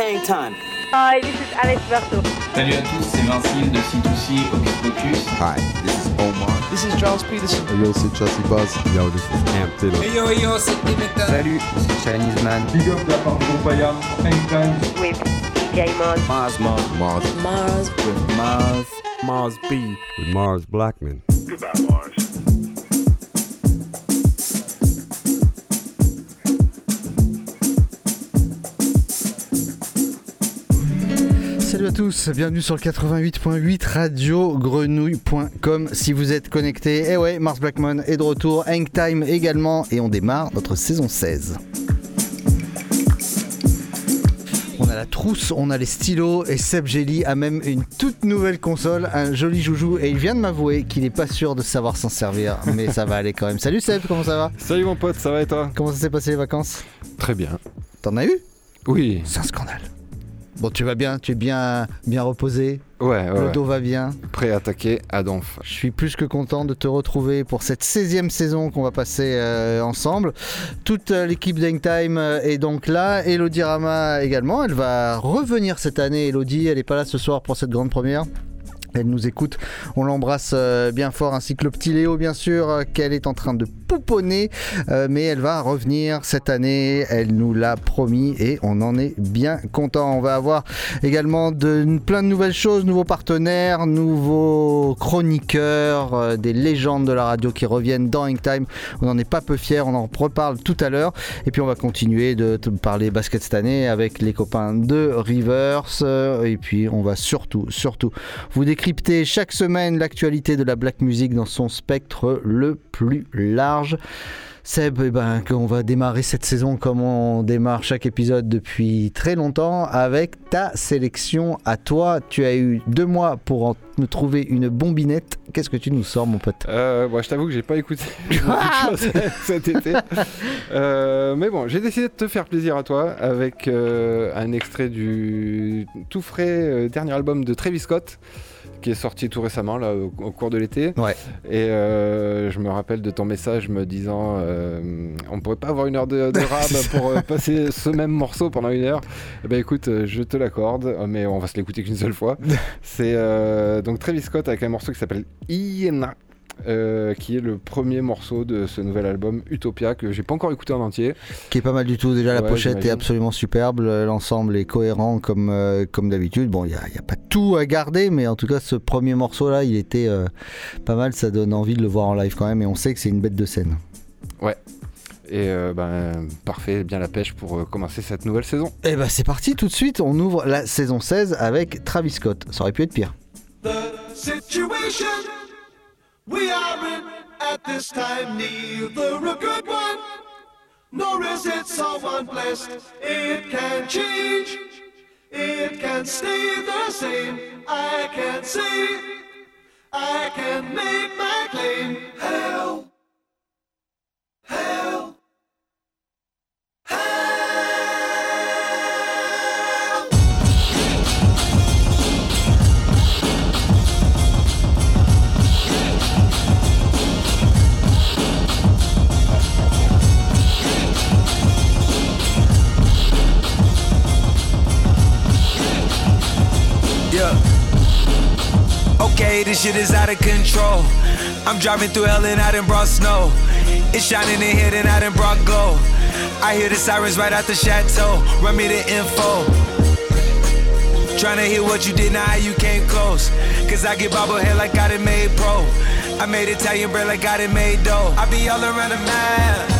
hang time. Hi, this is Alex Berto. Salut à tous, c'est 20Syl de C2C Hocus Pocus. Hi, this is Omar. This is Charles Peterson. Hey yo, c'est Chelsea Buzz. Yo, this is Cam Taylor. Hey yo, yo, c'est Dimitra. Salut, c'est Chinese Man. Big up la part Groupaya, Anytime. With DJ Mars. Mars, Mars, Mars. Mars. With Mars. Mars B. With Mars Blackman. Goodbye, Salut à tous, bienvenue sur le 88.8 radiogrenouille.com si vous êtes connectés. Et ouais, Mars Blackman est de retour, Hang Time également, et on démarre notre saison 16. On a la trousse, on a les stylos et Seb Jelly a même une toute nouvelle console, un joli joujou et il vient de m'avouer qu'il n'est pas sûr de savoir s'en servir, mais ça va aller quand même. Salut Seb, comment ça va? Salut mon pote, ça va et toi? Comment ça s'est passé les vacances? Très bien. T'en as eu? Oui. C'est un scandale. Bon, tu vas bien, tu es bien, bien reposé, Ouais, ouais. le dos va bien. Prêt à attaquer à Donf. Je suis plus que content de te retrouver pour cette 16e saison qu'on va passer euh, ensemble. Toute euh, l'équipe d'Hangtime euh, est donc là. Elodie Rama également. Elle va revenir cette année. Elodie, elle n'est pas là ce soir pour cette grande première. Elle nous écoute, on l'embrasse euh, bien fort, ainsi que le petit Léo bien sûr, euh, qu'elle est en train de pouponner, euh, mais elle va revenir cette année, elle nous l'a promis et on en est bien content. On va avoir également plein de nouvelles choses, nouveaux partenaires, nouveaux chroniqueurs, des légendes de la radio qui reviennent dans Time. On n'en est pas peu fiers, on en reparle tout à l'heure, et puis on va continuer de parler basket cette année avec les copains de Rivers, et puis on va surtout, surtout vous décrire décrypter chaque semaine l'actualité de la black music dans son spectre le plus large. Seb, eh ben, on va démarrer cette saison comme on démarre chaque épisode depuis très longtemps avec ta sélection à toi. Tu as eu deux mois pour en nous trouver une bombinette. Qu'est-ce que tu nous sors, mon pote? Euh, bon, Je t'avoue que j'ai pas écouté choses cet été. Euh, mais bon, j'ai décidé de te faire plaisir à toi avec euh, un extrait du tout frais euh, dernier album de Travis Scott qui est sorti tout récemment là au, au cours de l'été. Ouais. Et euh, je me rappelle de ton message me disant euh, on pourrait pas avoir une heure de, de rap pour euh, passer ce même morceau pendant une heure. Eh ben écoute, je te l'accorde, mais on va se l'écouter qu'une seule fois. C'est donc Travis Scott avec un morceau qui s'appelle Iena. Euh, qui est le premier morceau de ce nouvel album Utopia que j'ai pas encore écouté en entier. Qui est pas mal du tout. Déjà, la Ouais, pochette est absolument superbe. L'ensemble est cohérent comme, euh, comme d'habitude. Bon, il n'y a, a pas tout à garder, mais en tout cas, ce premier morceau-là, il était euh, pas mal. Ça donne envie de le voir en live quand même. Et on sait que c'est une bête de scène. Et euh, ben parfait, bien la pêche pour euh, commencer cette nouvelle saison. Et bah, c'est parti tout de suite. On ouvre la saison 16 avec Travis Scott. Ça aurait pu être pire. The situation we are in at this time, neither a good one, nor is it someone blessed. It can change, it can stay the same. I can say, I can make my claim. Hell, This shit is out of control. I'm driving through hell and I done brought snow. It's shining in here and I done brought glow. I hear the sirens right out the chateau. Run me the info. Tryna hear what you did, now how you came close. Cause I get bobblehead like I done made pro. I made Italian bread like I done made dough. I be all around the map.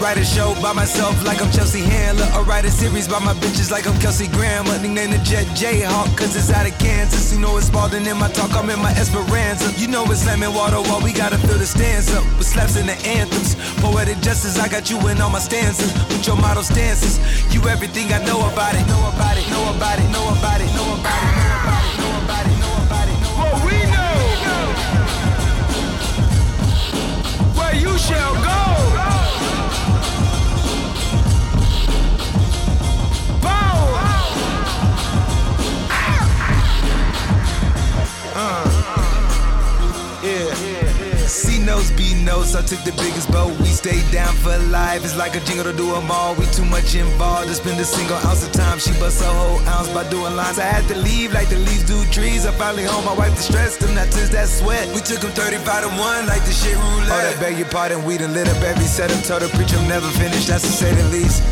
Write a show by myself like I'm Chelsea Handler. Or write a series by my bitches like I'm Kelsey Grammer. Nickname the Jet Jayhawk, cause it's out of Kansas. You know it's Spalding in my talk, I'm in my Esperanza. You know it's slamming water while we gotta fill the stands up. With slaps in the anthems. Poetic justice, I got you in all my stanzas. With your model stances. You everything I know about it. Know about it, know about it, know about it, know about it, know about it, know about it, know about it. What we know. Where you shall go. C notes, B notes. I took the biggest boat. We stayed down for life. It's like a jingle to do do 'em all. We too much involved to spend a single ounce of time. She bust a whole ounce by doing lines. I had to leave like the leaves do trees. I finally home. My wife distressed them. Not since that sweat. We took them 35 to 1 like the shit roulette. Oh, that beg your pardon. We done lit up every setup. Told the preacher I'm never finished. That's to say the least.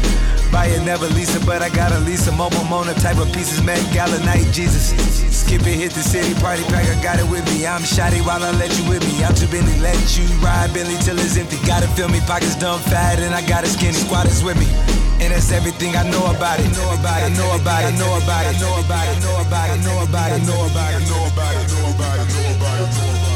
Buy it, never lease it, but I got a Lisa Momo Mona type of pieces, Met Gala night, Jesus. Skip it, hit the city, party pack, I got it with me. I'm shoddy while I let you with me. I'm too busy, let you ride Billy till it's empty. Gotta fill me, pockets dumb fat, and I got a skinny squad is with me. And that's everything I know about it. Know about it, know about it, know about it, know about it, know about it, know about it, know about it, know about it, know about it, know about it,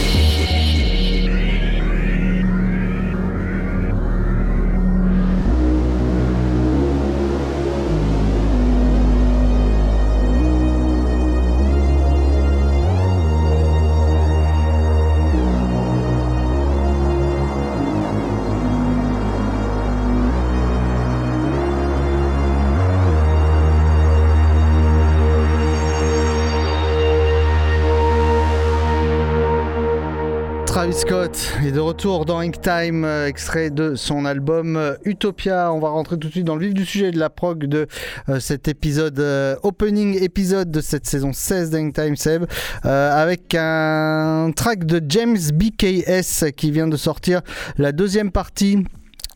Travis Scott est de retour dans Ink Time, euh, extrait de son album euh, Utopia. On va rentrer tout de suite dans le vif du sujet de la prog de euh, cet épisode, opening épisode de cette saison 16 d'Ink Time Seb, avec un track de James BKS qui vient de sortir la deuxième partie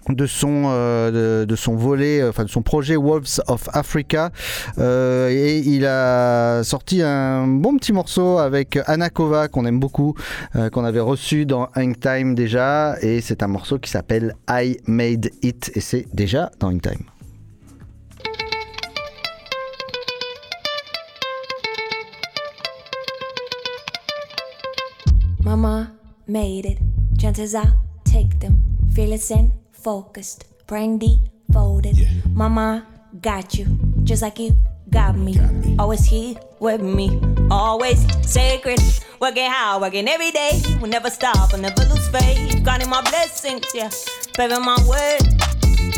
de son euh, de, son volet euh, de son projet Wolves of Africa. Euh, et il a sorti un bon petit morceau avec Anna Kova qu'on aime beaucoup qu'on avait reçu dans Hang Time déjà. Et c'est un morceau qui s'appelle I Made It. Et c'est déjà dans Hang Time. Mama made it. Chances take them. Focused. Brain devoted. Mama got you. Just like you got me. Always here with me. Always sacred. Working hard, working every day. Will never stop, will never lose faith. Counting my blessings, yeah. Paving my way.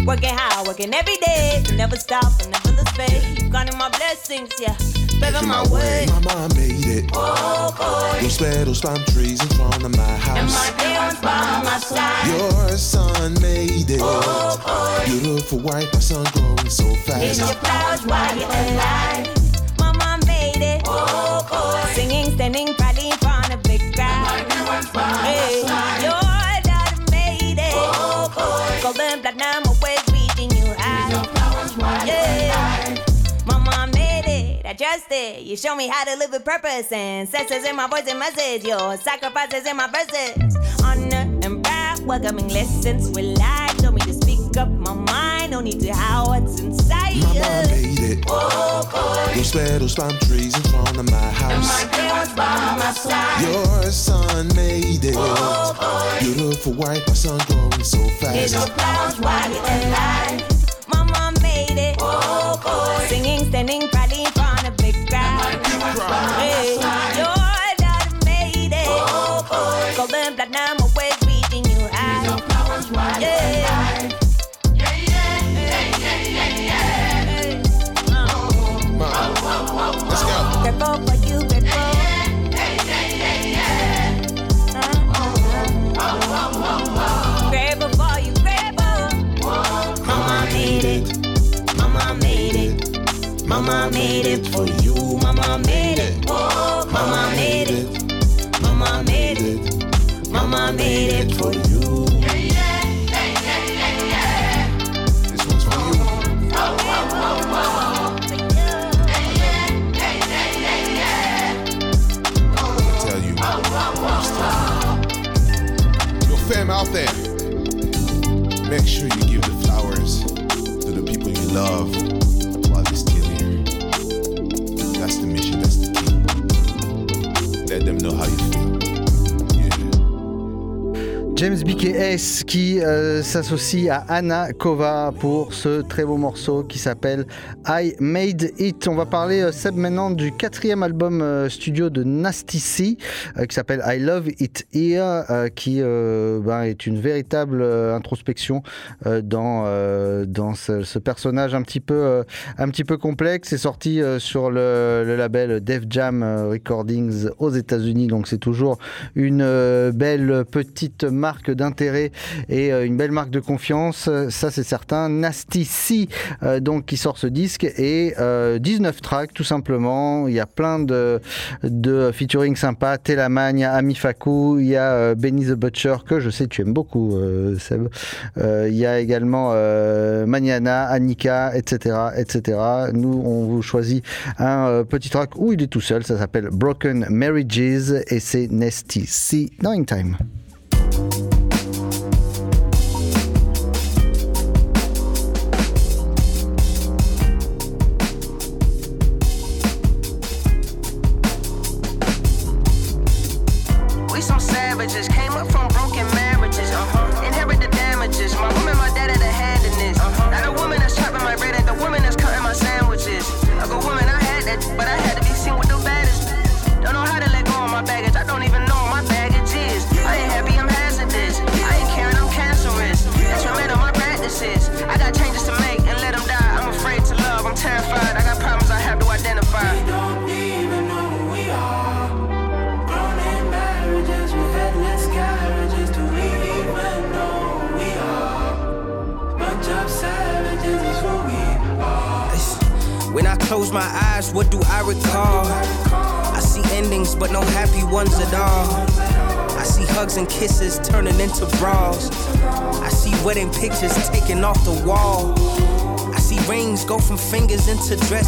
Working hard, working every day. Will never stop, will never lose faith. Counting my blessings, yeah. Paving my way. Mama made it. Oh boy. Those petals, palm trees in front of my house. And my parents by my side. Your son made it. Oh, boy. Beautiful white, my son growing so It's your fast. flowers while you're alive. Mama made it. Oh boy. Singing, standing proudly it. I trust it. You show me how to live with purpose and success in my voice and message. Your sacrifices in my verses. Honor and pride, welcoming lessons. Rely, told me to speak up my mind. No need to hide what's inside. Mama made it. Oh boy. Those petals, palm trees in front of my house. parents by my side. Your son made it. Oh, boy. Beautiful white, my son growing so Here's your fast. flowers while you're alive. Mama made it. Oh boy. Singing, standing proudly made it. Oh, boy. Always you. Your yeah. Yeah, yeah, yeah, yeah, yeah. Oh, oh, Let's go. Mama made it for you. Mama made it. Oh, Mama made it. Mama made it. Mama made it for you. Fam out there, make sure you give the flowers to the people you love James BKS qui euh, s'associe à Anna Kova pour ce très beau morceau qui s'appelle I Made It. On va parler euh, Seb maintenant du quatrième album euh, studio de Nasty C euh, qui s'appelle I Love It Here qui ben, est une véritable introspection dans, dans ce, personnage un petit peu, un petit peu complexe. C'est sorti sur le, le label Def Jam Recordings aux États-Unis donc c'est toujours une belle petite marque d'intérêt et une belle marque de confiance, ça c'est certain. Nasty C, donc qui sort ce disque et euh, 19 tracks tout simplement. Il y a plein de, de featuring sympas. Telamagne, Ami Faku, il y a euh, Benny the Butcher que je sais tu aimes beaucoup, euh, Seb. Euh, il y a également euh, Maniana, Annika, etc., etc. Nous on vous choisit un euh, petit track où il est tout seul. Ça s'appelle Broken Marriages et c'est Nasty C In Time.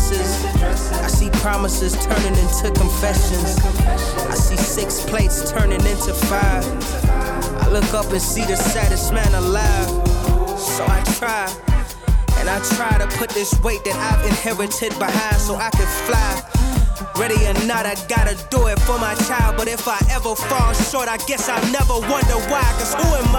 Dresses. I see promises turning into confessions. I see six plates turning into five. I look up and see the saddest man alive. So I try. And I try to put this weight that I've inherited behind so I can fly. Ready or not, I gotta do it for my child. But if I ever fall short, I guess I'll never wonder why. Cause who am I?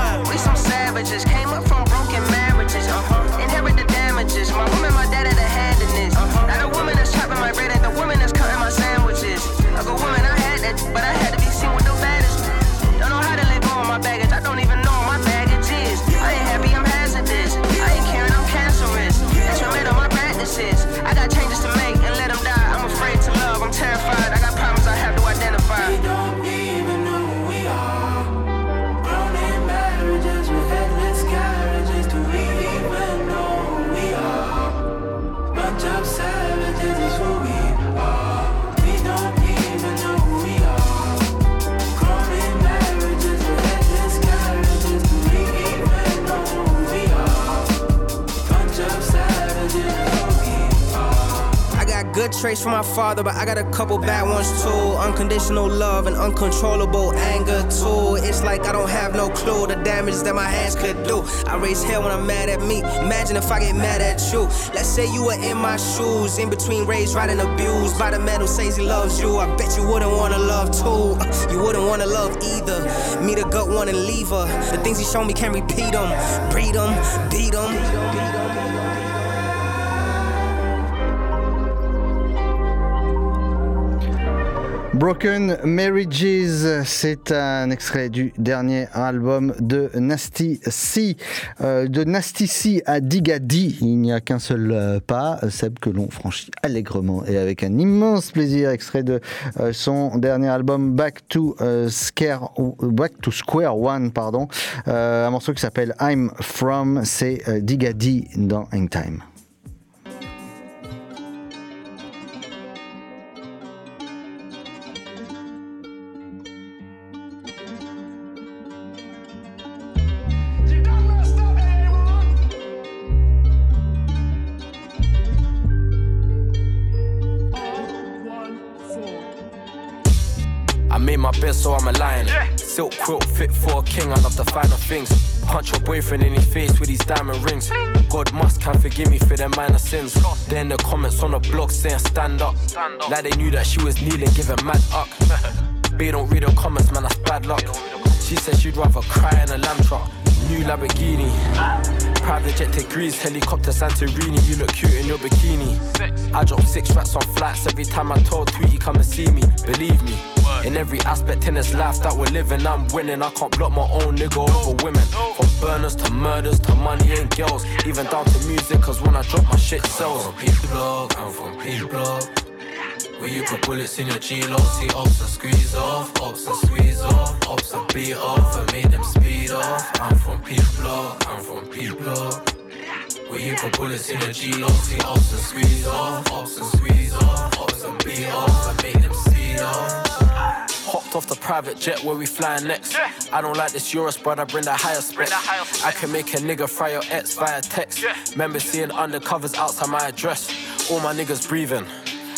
Traits from my father, but I got a couple bad ones too. Unconditional love and uncontrollable anger too. It's like I don't have no clue the damage that my hands could do. I raise hell when I'm mad at me. Imagine if I get mad at you. Let's say you were in my shoes, in between raised, right and abused by the man who says he loves you. I bet you wouldn't wanna love too. You wouldn't wanna love either. Me the gut one and leave her. The things he showed me can't repeat them. Breed them, beat them. Broken Marriages, c'est un extrait du dernier album de Nasty C. Euh, de Nasty C à Digadi, il n'y a qu'un seul euh, pas, Seb, que l'on franchit allègrement et avec un immense plaisir, extrait de euh, son dernier album Back to, Square One, pardon, un morceau qui s'appelle I'm From, c'est Digadi dans Hang Time. Bed, so I'm a lion. Silk quilt fit for a king, I love the finer things. Punch your boyfriend in his face with these diamond rings. God must can forgive me for them minor sins. Then the comments on the blog saying stand up. Like they knew that she was kneeling, giving mad up. B don't read the comments, man, that's bad luck. She said she'd rather cry in a lamb truck. New Lamborghini, private jet to Greece, helicopter Santorini. You look cute in your bikini. I drop six racks on flights every time I told Tweety come and see me. Believe me, in every aspect in this life that we're living, I'm winning. I can't block my own nigga over women. From burners to murders to money and girls, even down to music. Cause when I drop my shit sells. I'm from P block, I'm from P block. Where you put bullets in your Glock See ops and squeeze off, ops and squeeze off Ops and beat off and make them speed off I'm from P block, I'm from P block Where you put bullets in your Glock See ops and squeeze off, ops and squeeze off Ops and beat off and make them speed off Hopped off the private jet where we flying next. I don't like this Urus, but I bring the higher spec. I can make a nigga fry your ex via text. Remember seeing undercovers outside my address. All my niggas breathing.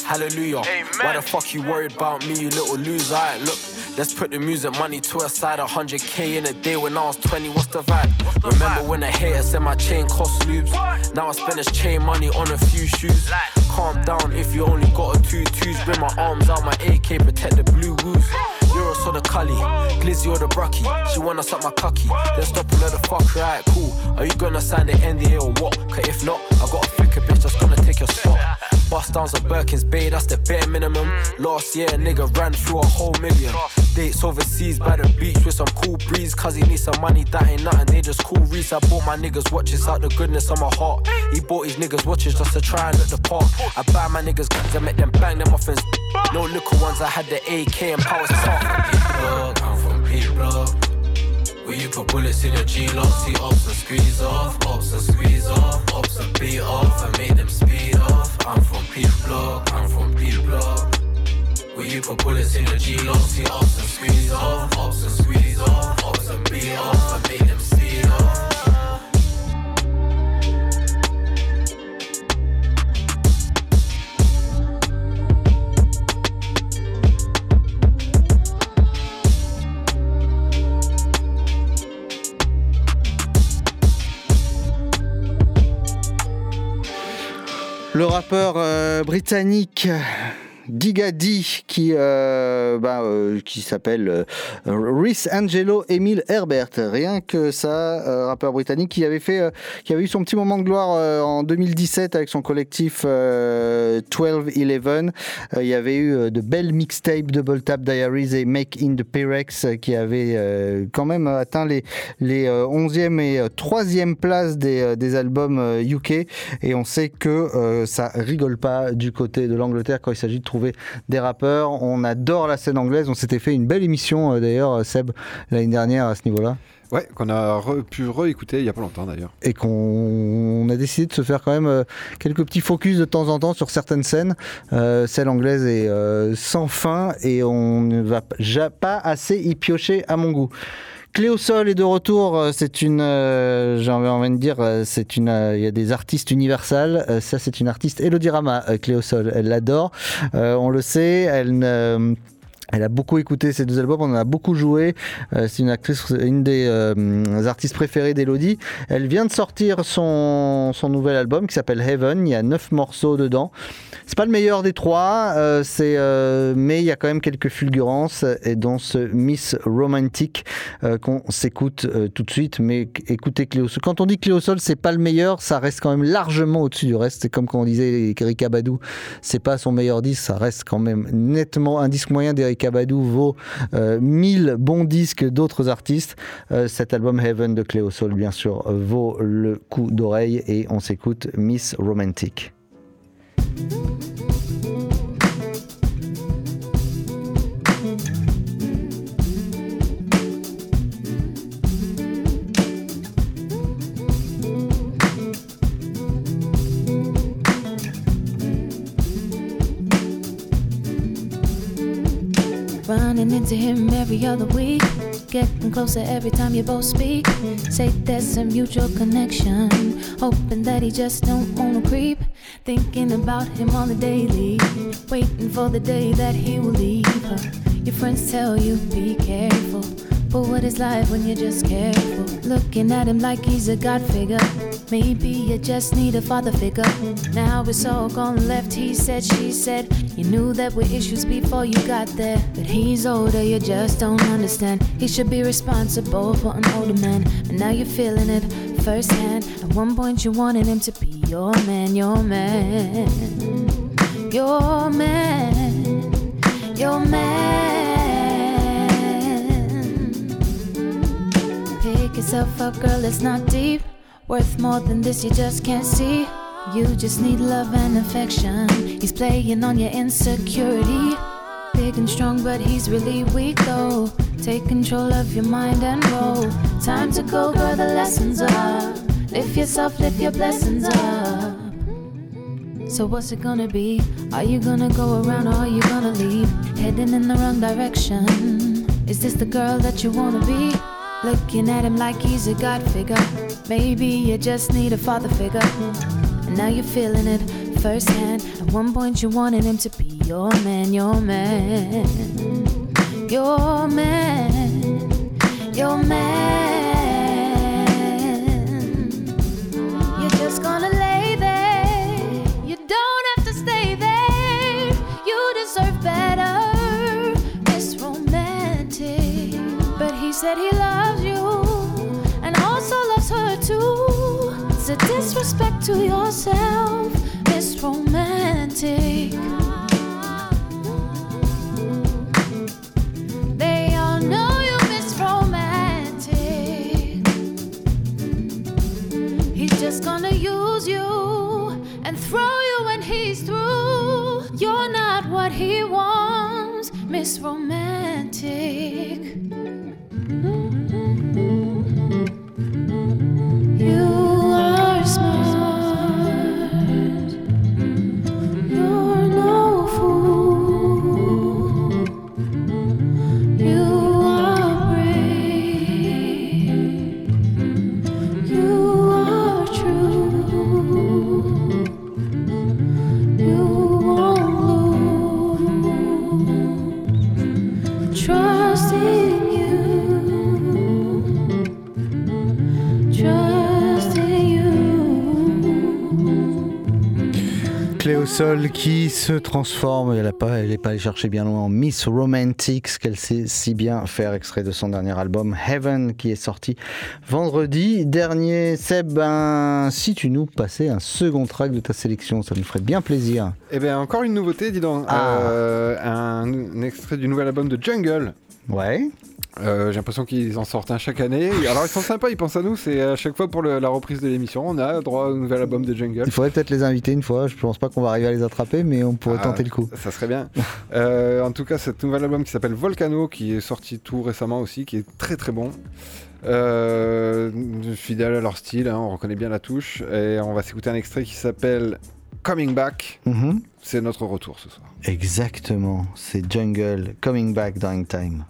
Hallelujah. Why the fuck you worried about me, you little loser? Look, let's put the music money to a side. 100k in a day when I was 20, what's the vibe? Remember when the haters said my chain cost loops? Now I spend this chain money on a few shoes. Calm down if you only got a two twos. Bring my arms out, my AK, protect the blue woos. Euros or the Cully, Glizzy or the Brucky. She wanna suck my cocky, then stop and let the fuck right, cool. Are you gonna sign the NDA or what? Cause if not, I got a flicker bitch that's gonna take your spot. Bust downs at Birkins Bay, that's the bare minimum. Last year, a nigga ran through a whole million. Dates overseas by the beach with some cool breeze. Cause he needs some money, that ain't nothing, they just cool reese. I bought my niggas watches out the goodness of my heart. He bought his niggas watches just to try and look the part. I buy my niggas guns and make them bang them off and No little ones, I had the AK and power talk. I'm from P Where you put bullets in your Glock See ops and squeeze off, ops and squeeze off Ops and beat off and make them speed off. I'm from P block, I'm from P block. Where you put bullets in your Glock See ops and squeeze off, ops and squeeze off Ops and beat off and make them speed off Le rappeur euh, britannique Digadi qui, euh, bah, euh, qui s'appelle euh, Rhys Angelo Emile Herbert. Rien que ça, rappeur britannique qui avait fait, qui avait eu son petit moment de gloire en 2017 avec son collectif 12-11. il y avait eu de belles mixtapes Double Tap Diaries et Make in the Pyrex qui avaient quand même atteint les, les 11e et 3e places des, des albums UK. Et on sait que ça rigole pas du côté de l'Angleterre quand il s'agit de des rappeurs. On adore la scène anglaise. On s'était fait une belle émission euh, d'ailleurs, Seb, l'année dernière à ce niveau-là. Ouais, qu'on a re- pu réécouter il y a pas longtemps d'ailleurs. Et qu'on on a décidé de se faire quand même euh, quelques petits focus de temps en temps sur certaines scènes. Euh, celle anglaise est euh, sans fin et on ne va pas assez y piocher à mon goût. Cléo Sol est de retour. euh, C'est une, euh, j'ai envie de dire, euh, c'est une, euh, il y a des artistes universels. Euh, ça, c'est une artiste Elodie Rama, Cléo Sol. Elle l'adore. On le sait. Elle ne elle a beaucoup écouté ces deux albums, on en a beaucoup joué. Euh, c'est une actrice, une des euh, artistes préférées d'Elodie. Elle vient de sortir son, son nouvel album qui s'appelle Heaven. Il y a neuf morceaux dedans. C'est pas le meilleur des trois, euh, c'est, mais il y a quand même quelques fulgurances et dans ce Miss Romantic qu'on s'écoute tout de suite. Mais écoutez Cléo Sol. Quand on dit Cléo Sol, c'est pas le meilleur, ça reste quand même largement au-dessus du reste. C'est comme quand on disait Erika Badou, c'est pas son meilleur disque, ça reste quand même nettement un disque moyen d'Erika Badou vaut euh, 1000 bons disques d'autres artistes. Euh, cet album Heaven de Cléo Sol, bien sûr, euh, vaut le coup d'oreille et on s'écoute Miss Romantic. Running into him every other week. Getting closer every time you both speak. Say there's a mutual connection. Hoping that he just don't wanna creep. Thinking about him on the daily. Waiting for the day that he will leave her. Your friends tell you be careful. But what is life when you're just careful? Looking at him like he's a god figure. Maybe you just need a father figure. Now it's all gone left. He said, she said. You knew there were issues before you got there. But he's older, you just don't understand. He should be responsible for an older man. And now you're feeling it firsthand. At one point, you wanted him to be your man, your man. Your man. Your man. Yourself up, girl, it's not deep. Worth more than this, you just can't see. You just need love and affection. He's playing on your insecurity. Big and strong, but he's really weak though. Take control of your mind and roll. Time to go, girl, the lessons up. Lift yourself, lift your blessings up. So what's it gonna be? Are you gonna go around or are you gonna leave? Heading in the wrong direction. Is this the girl that you wanna be? Looking at him like he's a god figure. Maybe you just need a father figure. And now you're feeling it firsthand. At one point you wanted him to be your man, your man. Your man. Your man. You're just gonna lay there. You don't have to stay there. You deserve better. It's romantic. But he said he loves disrespect to yourself. It's romantic. They all know you miss romantic. He's just gonna use you and throw you when he's through. You're not what he wants, Miss Romantic. Sol qui se transforme, elle n'est pas, elle est pas allée chercher bien loin en Miss Romantic, ce qu'elle sait si bien faire, extrait de son dernier album Heaven qui est sorti vendredi dernier. Seb, ben, si tu nous passais un second track de ta sélection, ça nous ferait bien plaisir. Eh bien, encore une nouveauté, dis donc. Ah. Euh, un, un extrait du nouvel album de Jungle. Ouais. Euh, J'ai l'impression qu'ils en sortent un chaque année. Alors ils sont sympas, ils pensent à nous. C'est à chaque fois pour le- la reprise de l'émission, on a droit au nouvel album de Jungle. Il faudrait peut-être les inviter une fois, je pense pas qu'on va arriver à les attraper, mais on pourrait Ah, tenter le coup. Ça serait bien. Euh, en tout cas, cet nouvel album qui s'appelle Volcano, qui est sorti tout récemment aussi, qui est très très bon. Euh, fidèle à leur style, hein, on reconnaît bien la touche. Et on va s'écouter un extrait qui s'appelle Coming Back. Mhm. C'est notre retour ce soir. Exactement, c'est Jungle, Coming Back During Time.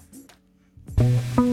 I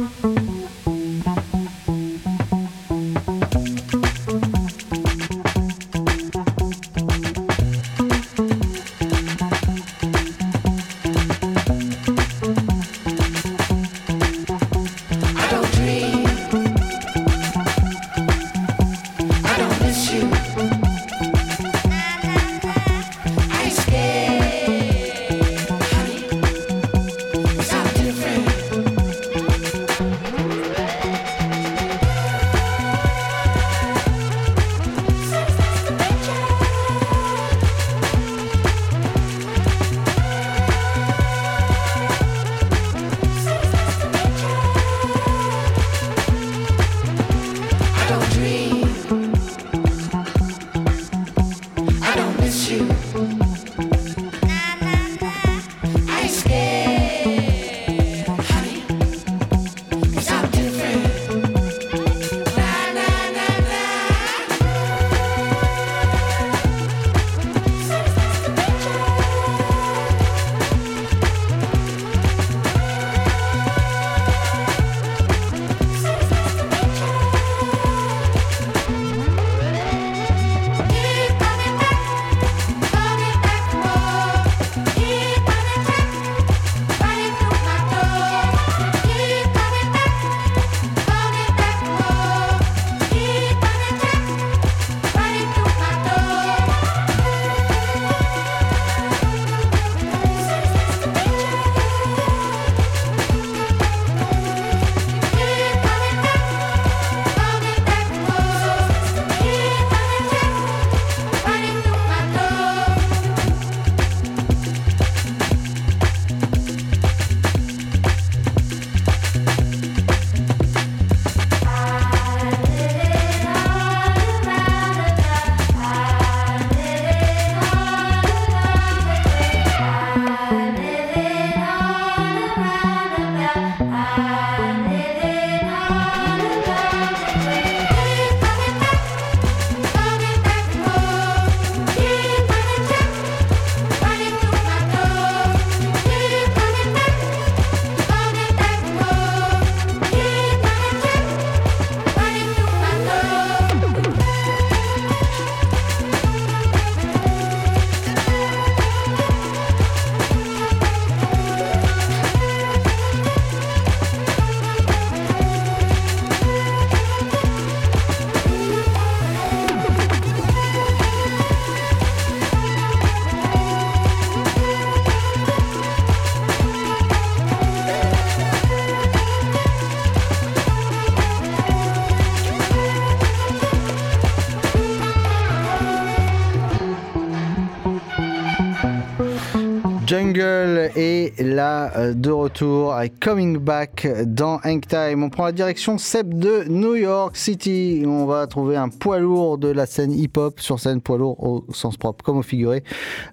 là euh, de retour avec Coming Back dans Hang Time. On prend la direction Seb de New York City. On va trouver un poids lourd de la scène hip-hop sur scène poids lourd au sens propre comme au figuré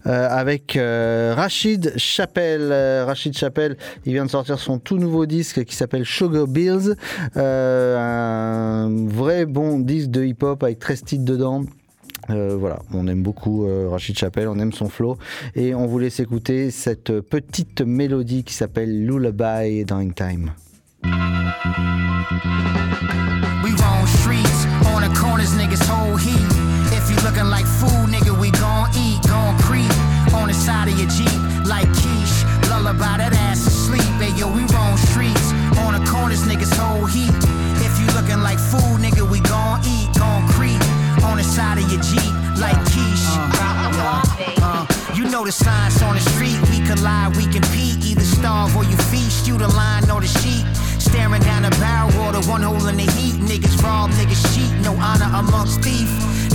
euh, avec euh, Rachid Chappelle. Euh, Rachid Chappelle, il vient de sortir son tout nouveau disque qui s'appelle Sugar Bills. Euh, un vrai bon disque de hip-hop avec 13 titres dedans. Euh, voilà, on aime beaucoup euh, Rachid Chappelle, on aime son flow. Et on vous laisse écouter cette petite mélodie qui s'appelle Lullaby Hang Time. Side of your Jeep, like quiche. Uh, you know the signs on the street, we collide, we compete. Either starve or you feast, you the line or the sheep. Staring down the barrel or the one hole in the heat. Niggas rob, niggas cheat, no honor amongst thief.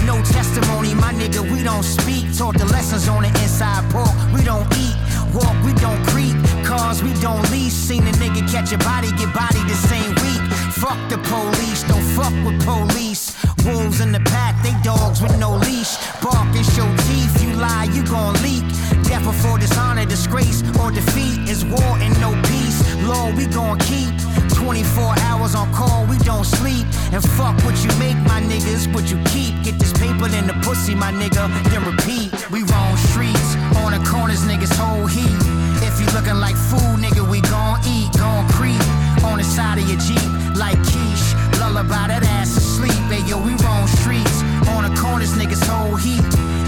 No testimony, my nigga, we don't speak. Taught the lessons on the inside pork, we don't eat. Walk, we don't creep. Cars, we don't lease. Seen a nigga catch a body, get body the same week. Fuck the police, don't fuck with police. Wolves in the pack, they dogs with no leash. Bark and show teeth, you lie, you gon' leak. Death before dishonor, disgrace, or defeat is war and no peace. Law, we gon' keep. 24 hours on call, we don't sleep. And fuck what you make, my niggas, what you keep. Get this paper in the pussy, my nigga, then repeat. We roam streets, on the corners, niggas hold heat. If you looking like food, nigga, we gon' eat, gon' creep. On the side of your Jeep, like quiche. Lullaby that ass to sleep. Hey, yo, we roam streets. On the corners, niggas hold heat.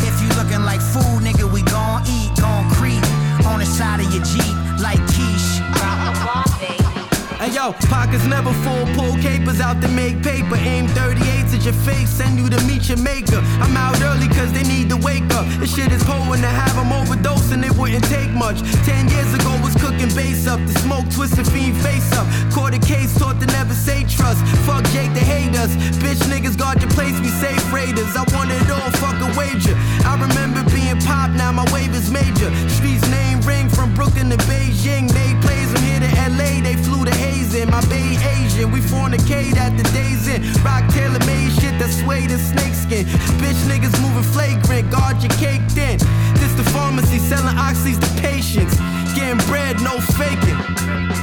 If you looking like food, nigga, we gon' eat, gon' creep. On the side of your Jeep, like quiche. Yo, pockets never full, pull capers out to make paper. Aim 38s at your face, send you to meet your maker. I'm out early cause they need to wake up. This shit is when to have them overdosing, it wouldn't take much. Ten years ago was cooking base up, the smoke twisted fiend face up. Court a case, taught to never say trust. Fuck Jake, they hate us. Bitch niggas guard your place, we safe raiders. I want it all, fuck a wager. I remember being pop, now my wave is major. Streets name ring from Brooklyn to Beijing. They plays to LA, they flew to Hazen. My bay Asian, we fornicate at the days in. Rock tailor made shit that swayed in snakeskin. Bitch niggas moving flagrant, guard your cake then. This the pharmacy selling oxys to patients. Getting bread, no faking.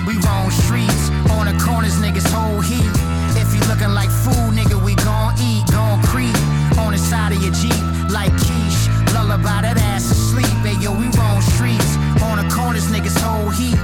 We roam streets, on the corners, niggas hold heat. If you looking like food, nigga, we gon' eat, gon' creep. On the side of your Jeep, like quiche. Lullaby that ass to sleep. Hey, yo, we roam streets, on the corners, niggas hold heat.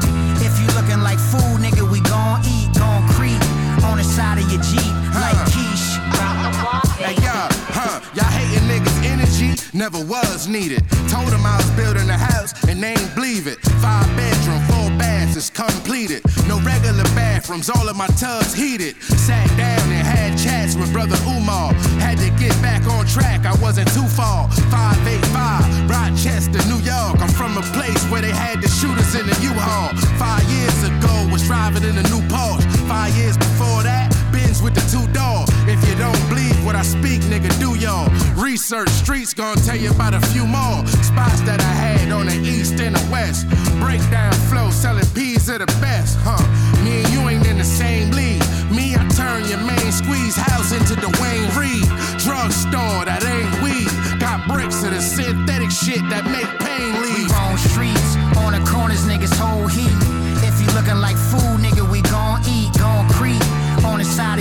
Never was needed. Told them I was building a house and they ain't believe it. Five bedroom, four baths is completed. No regular bathrooms, all of my tubs heated. Sat down and had chats with brother Umar. Had to get back on track, I wasn't too far. 585, Rochester, New York. I'm from a place where they had the shooters in the U-Haul. Five years ago, was driving in a new Porsche. Five years before that, With the two door. If you don't believe what I speak, nigga, do y'all. Research streets gonna tell you about a few more spots that I had on the east and the west. Breakdown flow, selling peas are the best, huh? Me and you ain't in the same league. Me, I turn your main squeeze house into Duane Reade. Drugstore that ain't weed. Got bricks of the synthetic shit that make pain leave. We roam streets, on the corners, niggas hold heat. If you looking like food, nigga,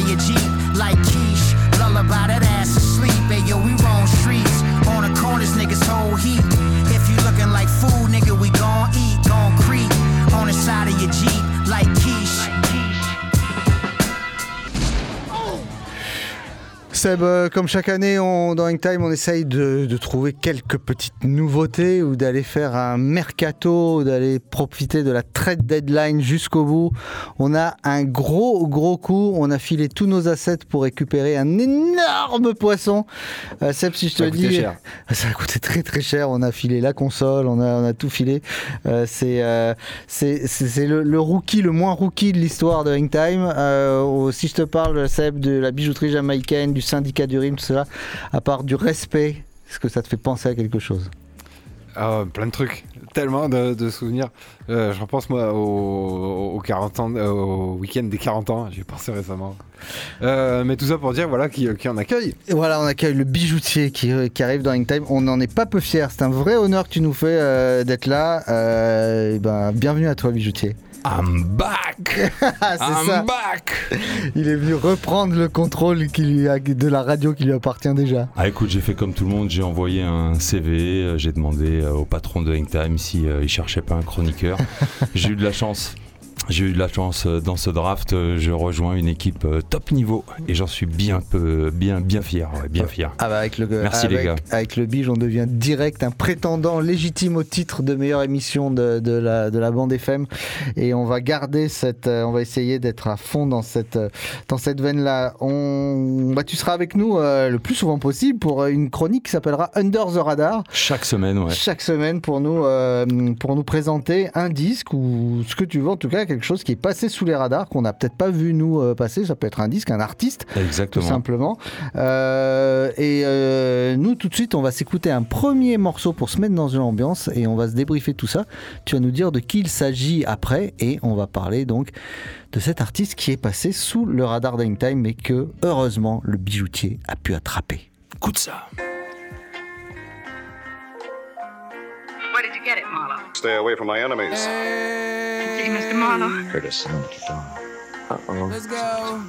your Jeep, like quiche. Lullaby that ass to sleep. Hey, yo, we roam streets, on the corners, niggas hold heat. If you looking like food, nigga, we gon' eat, gon' creep. On the side of your Jeep, like quiche. Seb, euh, comme chaque année on, dans Hangtime, on essaye de, de trouver quelques petites nouveautés ou d'aller faire un mercato, d'aller profiter de la trade deadline jusqu'au bout. On a un gros, gros coup. On a filé tous nos assets pour récupérer un énorme poisson. Euh, Seb, si je te Ça dis. cher. Ça a coûté très, très cher. On a filé la console, on a, on a tout filé. Euh, c'est euh, le, le rookie, le moins rookie de l'histoire de Hangtime. Euh, si je te parle, Seb, de la bijouterie jamaïcaine, du syndicat du rime, tout cela, à part du respect, est-ce que ça te fait penser à quelque chose? Ah, plein de trucs. tellement de, de souvenirs. Euh, je repense moi au, au 40 ans, euh, au week-end des 40 ans. J'y ai pensé récemment. Euh, mais tout ça pour dire voilà qui, qui en accueille. Et voilà, on accueille le bijoutier qui, qui arrive dans Hangtime. On n'en est pas peu fiers. C'est un vrai honneur que tu nous fais d'être là. Et ben, bienvenue à toi, bijoutier. I'm back Ah, I'm ça. back Il est venu reprendre le contrôle qui lui a- de la radio qui lui appartient déjà. Ah écoute, j'ai fait comme tout le monde, j'ai envoyé un CV, euh, j'ai demandé euh, au patron de Hangtime si euh, il cherchait pas un chroniqueur. j'ai eu de la chance. J'ai eu de la chance euh, dans ce draft, euh, je rejoins une équipe euh, top niveau et j'en suis bien peu, bien, bien fier, ouais, bien fier. Ah bah avec le, Merci avec, les gars. Avec le Bige, on devient direct un prétendant légitime au titre de meilleure émission de, de la, de la bande FM. Et on va garder cette. on va essayer d'être à fond dans cette, dans cette veine-là. On, bah, tu seras avec nous euh, le plus souvent possible pour une chronique qui s'appellera Under the Radar. Chaque semaine, ouais. Chaque semaine pour nous, euh, pour nous présenter un disque ou ce que tu veux, en tout cas quelque chose qui est passé sous les radars, qu'on n'a peut-être pas vu nous euh, passer. Ça peut être un disque, un artiste, Exactement. tout simplement. Euh, et euh, nous, tout de suite, on va s'écouter un premier morceau pour se mettre dans une ambiance et on va se débriefer tout ça. Tu vas nous dire de qui il s'agit après et on va parler donc de cet artiste qui est passé sous le radar d'Hangtime mais que, heureusement, le bijoutier a pu attraper. Écoute ça. Where did you get it, Marlowe? Stay away from my enemies. See, Mr. Marlowe? Curtis. Uh-oh. Let's go.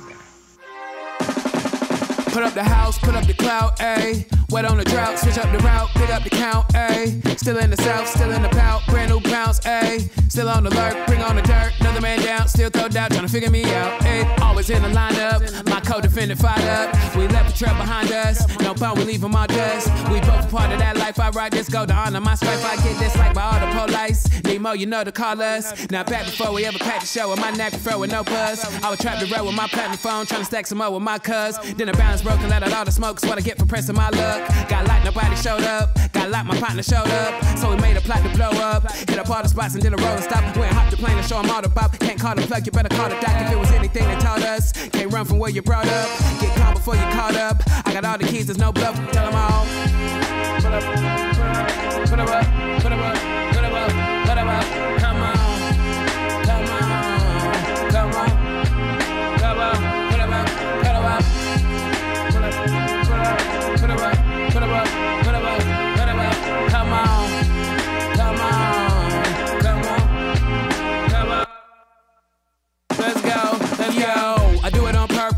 Put up the house, put up the clout, ayy. Wet on the drought, switch up the route, pick up the count, ayy. Still in the south, still in the pout, brand new pounce, ayy. Still on the lurk, bring on the dirt, another man down, still throw out, trying to figure me out, ayy. Always in the lineup, my co-defendant fired up. We left the trail behind us, no fun, we 'em all dust. We both part of that life, I ride this go to honor my strife. I get this like by all the police. Need more, you know to call us. Now back before we ever packed the show, with my neck throw with no buzz. I was trapped the road with my platinum phone, trying to stack some more with my cuz. Then I balance broke and let out all the smoke. What I get for pressing my luck. Got like nobody showed up. Got like my partner showed up. So we made a plot to blow up. Hit up all the spots and did a roll and stop. Went hop the plane and show 'em all the pop. Can't call the plug, you better call the doc if it was anything they taught us. Can't run from where you brought up. Get calm before you caught up. I got all the keys, there's no bluff. Tell 'em all. Put up, put up, put up, put up, put up, come on.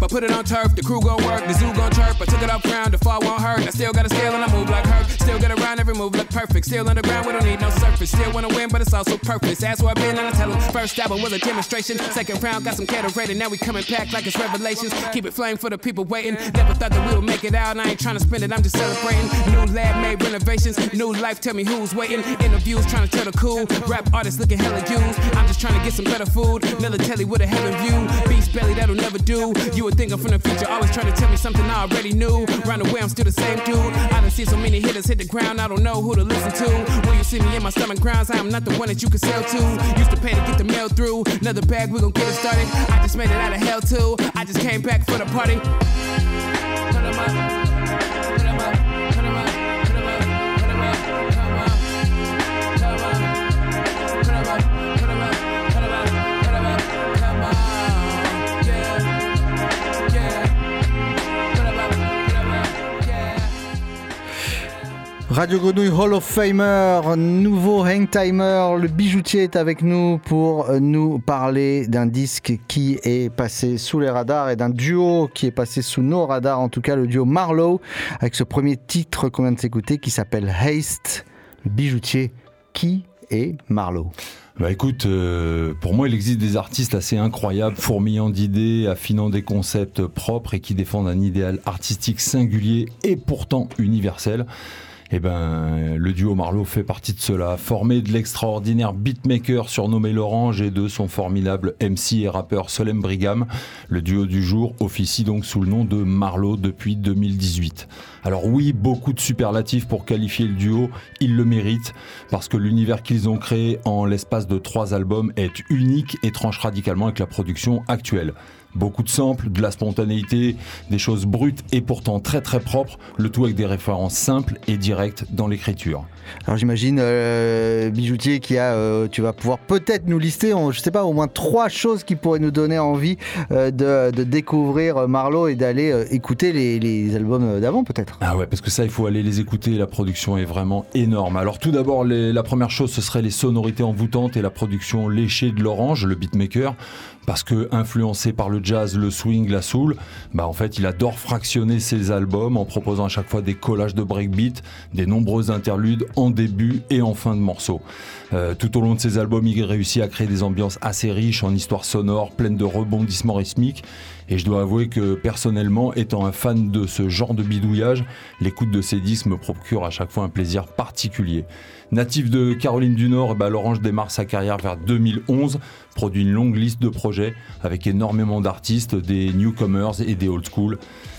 Put it on turf. The crew gon' work, the zoo gon' chirp. I took it off ground, the fall won't hurt. I still got a scale and I move like her. Still get around, every move look perfect. Still underground, we don't need no surface. Still wanna win, but it's also purpose. Ask where I've been, and I tell 'em. First album was a demonstration. Second round, got some cattle rated. Now we coming back like it's revelations. Keep it flame for the people waiting. Never thought that we would make it out. I ain't trying to spend it, I'm just celebrating. New lab made renovations. New life, tell me who's waiting. Interviews trying to tell the cool. Rap artists looking hella used. I'm just trying to get some better food. Telly with a heaven view. Beast belly, that'll never do. You would think I'm from the future, always trying to tell me something I already knew. Round the I'm still the same dude. I done seen so many hitters hit the ground, I don't know who to listen to. When you see me in my stomach grounds, I am not the one that you can sell to. Used to pay to get the mail through. Another bag, we gon' get it started. I just made it out of hell too. I just came back for the party. Radio Grenouille Hall of Famer, nouveau hangtimer, le bijoutier est avec nous pour nous parler d'un disque qui est passé sous les radars et d'un duo qui est passé sous nos radars, en tout cas le duo Marlowe, avec ce premier titre qu'on vient de s'écouter qui s'appelle Haste, le bijoutier. Qui est Marlowe? Bah écoute, euh, pour moi, il existe des artistes assez incroyables, fourmillant d'idées, affinant des concepts propres et qui défendent un idéal artistique singulier et pourtant universel. Et ben, le duo Marlowe fait partie de cela, formé de l'extraordinaire beatmaker surnommé l'Orange et de son formidable MC et rappeur Solem Brigham. Le duo du jour officie donc sous le nom de Marlowe depuis 2018. Alors oui, beaucoup de superlatifs pour qualifier le duo, ils le méritent, parce que l'univers qu'ils ont créé en l'espace de trois albums est unique et tranche radicalement avec la production actuelle. Beaucoup de samples, de la spontanéité, des choses brutes et pourtant très très propres, le tout avec des références simples et directes dans l'écriture. Alors j'imagine euh, bijoutier qui a, euh, tu vas pouvoir peut-être nous lister, en, je sais pas, au moins trois choses qui pourraient nous donner envie euh, de, de découvrir Marlowe et d'aller écouter les, les albums d'avant peut-être. Ah ouais, parce que ça, il faut aller les écouter. La production est vraiment énorme. Alors tout d'abord, la première chose, ce serait les sonorités envoûtantes et la production léchée de l'Orange, le beatmaker. Parce que influencé par le jazz, le swing, la soul, bah en fait il adore fractionner ses albums en proposant à chaque fois des collages de breakbeat, des nombreux interludes en début et en fin de morceaux. Euh, tout au long de ses albums, il réussit à créer des ambiances assez riches en histoires sonores, pleines de rebondissements rythmiques. Et je dois avouer que personnellement, étant un fan de ce genre de bidouillage, l'écoute de ces disques me procure à chaque fois un plaisir particulier. Natif de Caroline du Nord, eh ben, Lorange démarre sa carrière vers 2011, produit une longue liste de projets avec énormément d'artistes, des newcomers et des old school.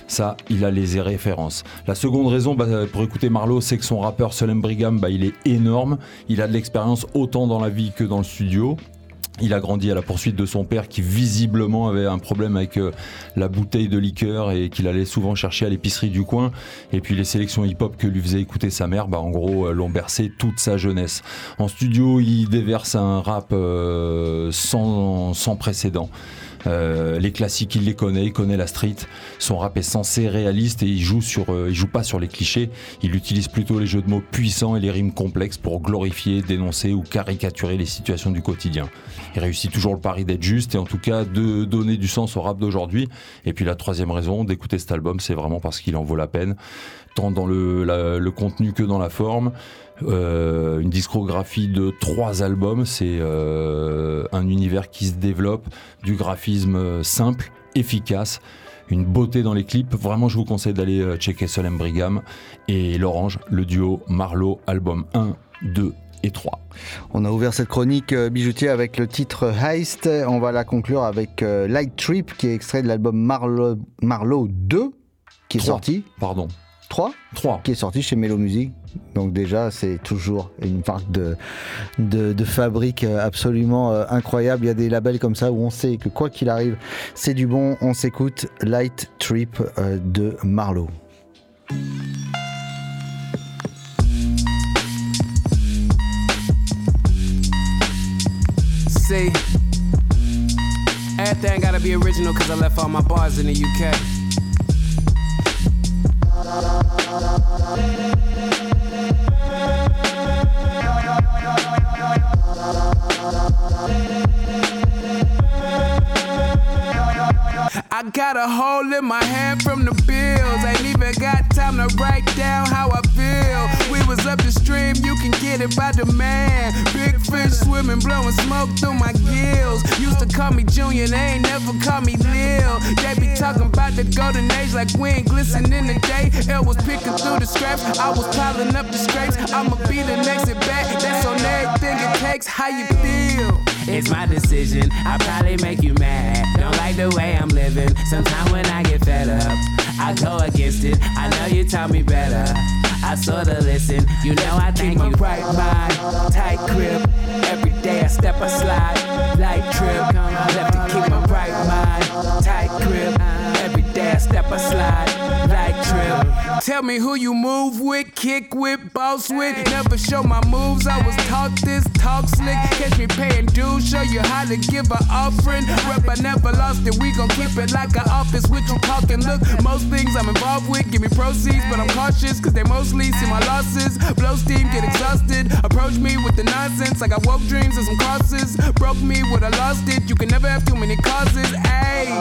Ça, il a les références. La seconde raison bah, pour écouter Marlowe, c'est que son rappeur Solem Brigham, bah, il est énorme. Il a de l'expérience autant dans la vie que dans le studio. Il a grandi à la poursuite de son père qui visiblement avait un problème avec euh, la bouteille de liqueur et qu'il allait souvent chercher à l'épicerie du coin. Et puis les sélections hip-hop que lui faisait écouter sa mère, bah, en gros, euh, l'ont bercé toute sa jeunesse. En studio, il déverse un rap euh, sans, sans précédent. Euh, les classiques, il les connaît, il connaît la street. Son rap est censé réaliste et il joue sur, euh, il joue pas sur les clichés. Il utilise plutôt les jeux de mots puissants et les rimes complexes pour glorifier, dénoncer ou caricaturer les situations du quotidien. Il réussit toujours le pari d'être juste et en tout cas de donner du sens au rap d'aujourd'hui. Et puis la troisième raison d'écouter cet album, c'est vraiment parce qu'il en vaut la peine, tant dans le, le contenu que dans la forme. Euh, une discographie de trois albums, c'est euh, un univers qui se développe, du graphisme euh, simple, efficace, une beauté dans les clips. Vraiment, je vous conseille d'aller checker Solem Brigham et l'Orange, le duo Marlowe, album 1, 2 et 3. On a ouvert cette chronique euh, bijoutier avec le titre Heist. On va la conclure avec euh, Light Trip qui est extrait de l'album Marlowe, Marlowe 2 qui est sorti. Pardon. 3 3. Qui est sorti chez Mélo Music. Donc déjà, c'est toujours une marque de, de, de fabrique euh, absolument euh, incroyable. Il y a des labels comme ça où on sait que quoi qu'il arrive, c'est du bon. On s'écoute Light Trip euh, de Marlowe. See, everything gotta be original because I left all my bars in the UK. Got a hole in my hand from the bills. Ain't even got time to write down how I feel. We was up the stream, you can get it by demand. Big fish swimming, blowing smoke through my gills. Used to call me Junior, they ain't never call me Lil. They be talking about the golden age like we ain't glisten in the day. L was picking through the scraps, I was piling up the scrapes. I'ma be the next at bat. That's on everything it takes. How you feel? It's my decision. I probably make you mad. Don't like the way I'm living. Sometimes when I get fed up, I go against it. I know you taught me better. I sorta listen. You know I think you keep my right mind, tight grip. Every day I step, I slide, light trip. I Left to keep my right mind, tight grip. I step, I slide, light trip. Tell me who you move with, kick with, boss with. Never show my moves. I was taught this, talk slick. Catch me paying dues, show you how to give an offering. Rep, I never lost it. We gon' keep it like an office with you talking. Look, most things I'm involved with give me proceeds, but I'm cautious cause they mostly see my losses. Blow steam, get exhausted. Approach me with the nonsense. I got woke dreams and some crosses. Broke me with I lost it. You can never have too many causes. Ayy.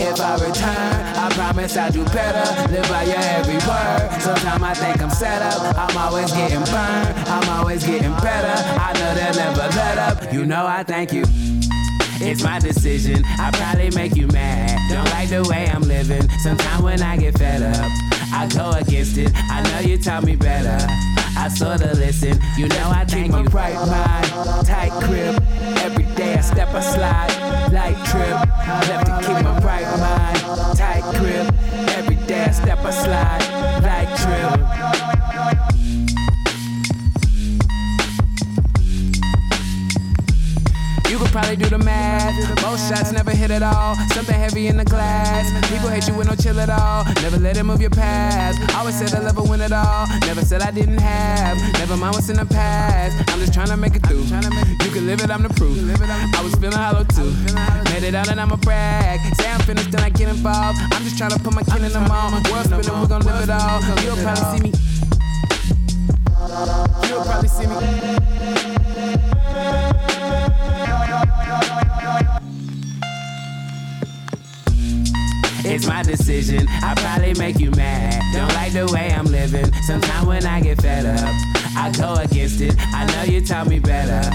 If I return, I promise I'll do better. Live by your every word. Sometimes I think I'm set up. I'm always getting burned. I'm always getting better. I know they'll never let up. You know I thank you. It's my decision. I probably make you mad. Don't like the way I'm living. Sometimes when I get fed up, I go against it. I know you taught me better. I sorta listen. You know I keep my right mind, tight grip. Every day I step, I slide, light trip. Left to keep my right mind, tight grip. Every day I step, I slide, light trip. Probably do the math. Most shots never hit at all. Something heavy in the glass. People hate you with no chill at all. Never let it move your past. Always said I'll never win at all. Never said I didn't have. Never mind what's in the past. I'm just trying to make it through. You can live it, I'm the proof. I was feeling hollow too. Made it out and I'ma brag. Say I'm finished, then I get involved. I'm just trying to put my kin in the mall. World spinning, we're gonna live it all. You'll probably see me. You'll probably see me. It's my decision. I probably make you mad. Don't like the way I'm living. Sometimes when I get fed up, I go against it. I know you taught me better.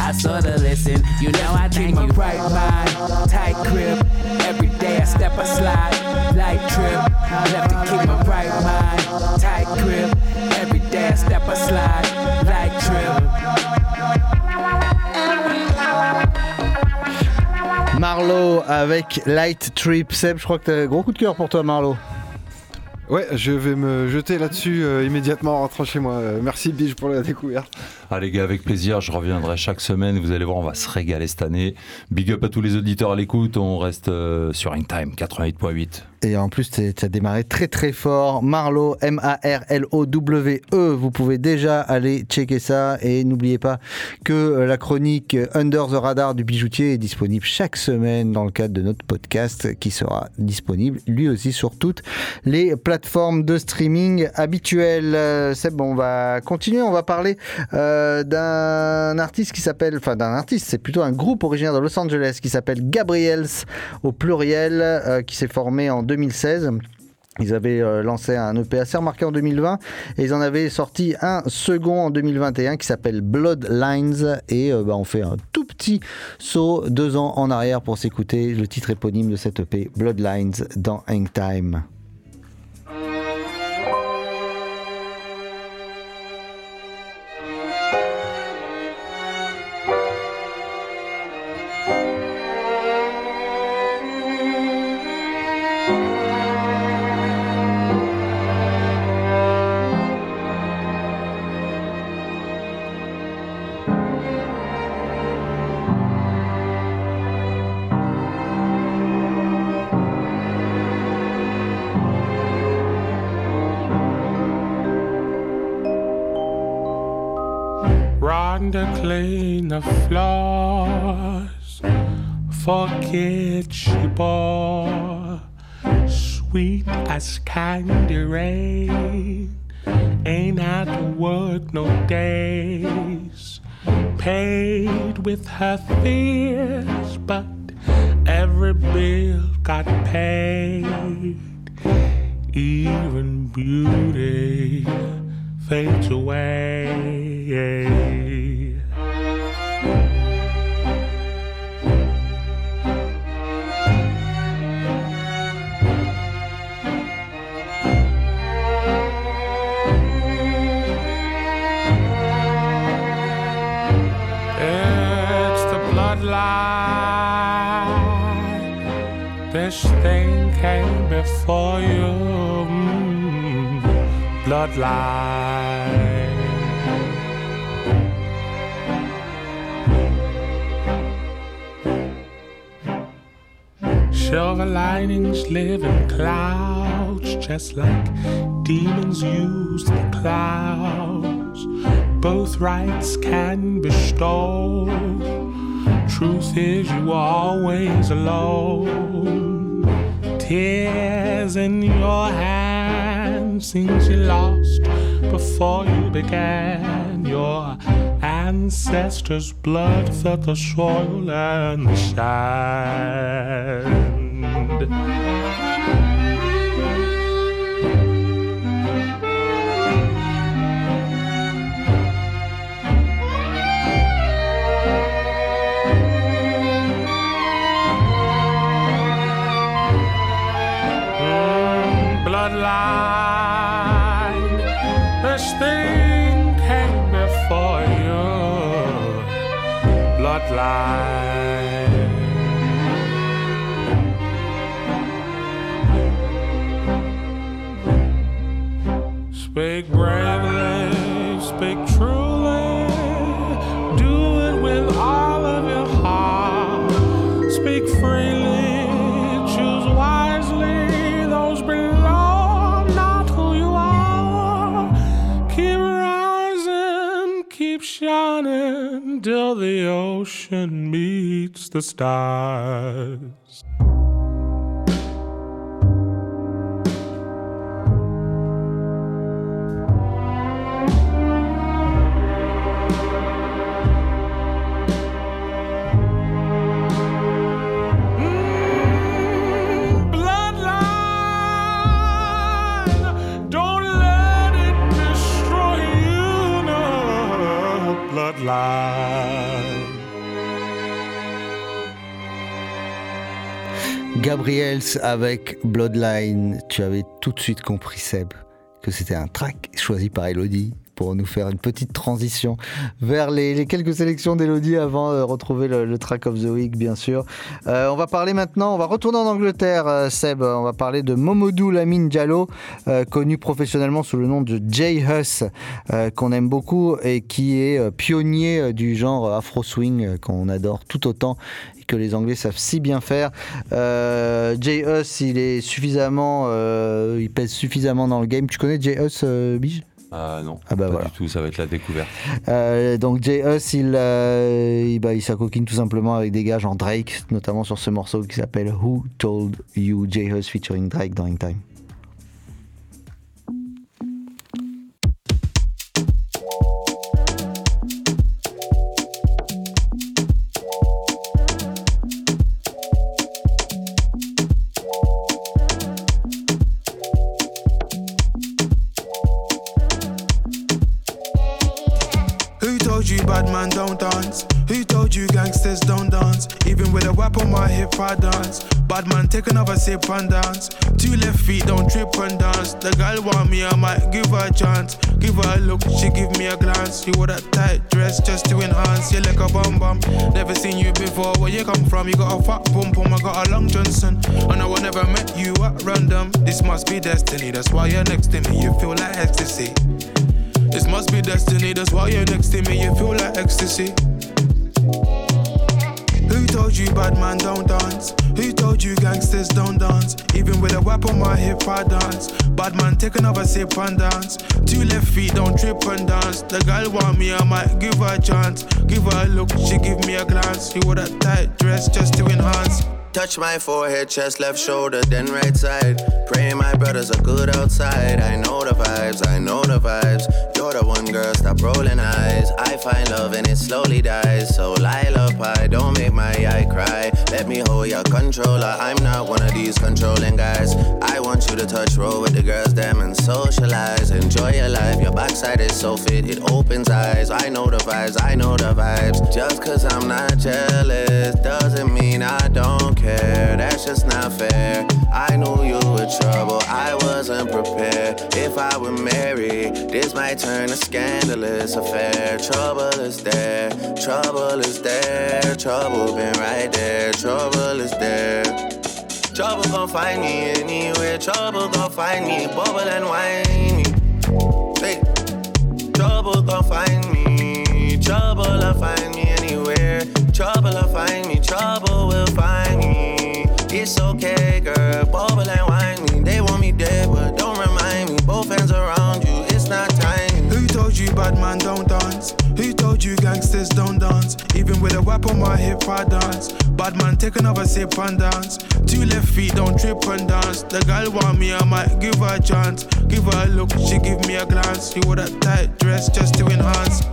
I sorta listen. You know I keep my right mind, tight grip. Every day I step a slide, light trip. I Left to keep my bright mind, tight grip. Every day I step a slide, light trip. Marlowe avec Light Trip. Seb, je crois que t'as un gros coup de cœur pour toi, Marlowe. Ouais, je vais me jeter là-dessus euh, immédiatement en rentrant chez moi. Euh, merci Biche pour la découverte. Ah les gars, avec plaisir, je reviendrai chaque semaine. Vous allez voir, on va se régaler cette année. Big up à tous les auditeurs à l'écoute. On reste euh, sur Time 88.8. Et en plus, tu as démarré très très fort. Marlowe, M-A-R-L-O-W-E. Vous pouvez déjà aller checker ça. Et n'oubliez pas que euh, la chronique Under the Radar du bijoutier est disponible chaque semaine dans le cadre de notre podcast qui sera disponible lui aussi sur toutes les plateformes de streaming habituelles. Euh, Seb, on va continuer. On va parler euh, d'un artiste qui s'appelle, enfin d'un artiste, c'est plutôt un groupe originaire de Los Angeles qui s'appelle Gabriels au pluriel, qui s'est formé en 2016. Ils avaient euh, lancé un EP assez remarqué en 2020 et ils en avaient sorti un second en 2021 qui s'appelle Bloodlines et euh, bah, on fait un tout petit saut deux ans en arrière pour s'écouter le titre éponyme de cette EP Bloodlines dans Hang Time. Sweet as candy rain. Ain't had to work no days. Paid with her fears, but every bill got paid. Even beauty fades away. Bloodline. Silver linings live in clouds, just like demons use the clouds. Both rights can bestow. Truth is, you are always alone. Tears in your hands, since you lost before you began. Your ancestors' blood felt the soil and the thing came before you. Bloodline. shining till the ocean meets the stars. Gabriels avec Bloodline. Tu avais tout de suite compris, Seb, que c'était un track choisi par Elodie pour nous faire une petite transition vers les, quelques sélections d'Elodie avant de retrouver le, track of the week, bien sûr. Euh, on va parler maintenant, on va retourner en Angleterre, euh, Seb. On va parler de Momodou Lamine Diallo, euh, connu professionnellement sous le nom de Jay Huss, euh, qu'on aime beaucoup et qui est euh, pionnier euh, du genre Afro Swing euh, qu'on adore tout autant que les Anglais savent si bien faire. Euh, Jay Huss, il est suffisamment, euh, il pèse suffisamment dans le game. Tu connais Jay Huss, euh, Bige Ah non, Ah bah pas voilà. du tout, ça va être la découverte. Euh, donc Jay Huss, il, euh, il, bah, il s'acoquine tout simplement avec des gars genre Drake, notamment sur ce morceau qui s'appelle Who Told You Jay Huss featuring Drake dans In Time. My hip, I dance. Bad man, take another sip and dance. Two left feet, don't trip and dance. The girl want me, I might give her a chance. Give her a look, she give me a glance. You wore that tight dress just to enhance. You like a bum bum. Never seen you before. Where you come from? You got a fat pum pum. I got a long Johnson. And I will never met you at random. This must be destiny. That's why you're next to me. You feel like ecstasy. This must be destiny, that's why you're next to me, you feel like ecstasy. Who told you bad man don't dance? Who told you gangsters don't dance? Even with a whip on my hip, I dance. Bad man, take another sip and dance. Two left feet, don't trip and dance. The girl want me, I might give her a chance. Give her a look, she give me a glance. She wore that tight dress just to enhance. Touch my forehead, chest, left shoulder, then right side. Pray my brothers are good outside. I know the vibes, I know the vibes. You're the one girl, stop rolling eyes. I find love and it slowly dies. So Lila Pie, don't make my eye cry. Let me hold your controller. I'm not one of these controlling guys. I want you to touch roll with the girls, them and socialize. Enjoy your life, your backside is so fit, it opens eyes. I know the vibes, I know the vibes. Just cause I'm not jealous doesn't mean I don't care. That's just not fair. I knew you were trouble, I wasn't prepared. If I were married, this might turn a scandalous affair. Trouble is there, trouble is there, trouble been right there, trouble is there. Trouble gon' find me anywhere, trouble gon' find me, bubble and whiny. Hey, trouble gon' find me, trouble'll find me anywhere, trouble'll find me, trouble will find me. It's okay, girl, bubble and whine me. They want me dead, but don't remind me. Both hands around you, it's not time. Who told you bad man don't dance? Who told you gangsters don't dance? Even with a whip on my hip, I dance. Bad man, take another sip and dance. Two left feet, don't trip and dance. The girl want me, I might give her a chance. Give her a look, she give me a glance. She wore that tight dress just to enhance.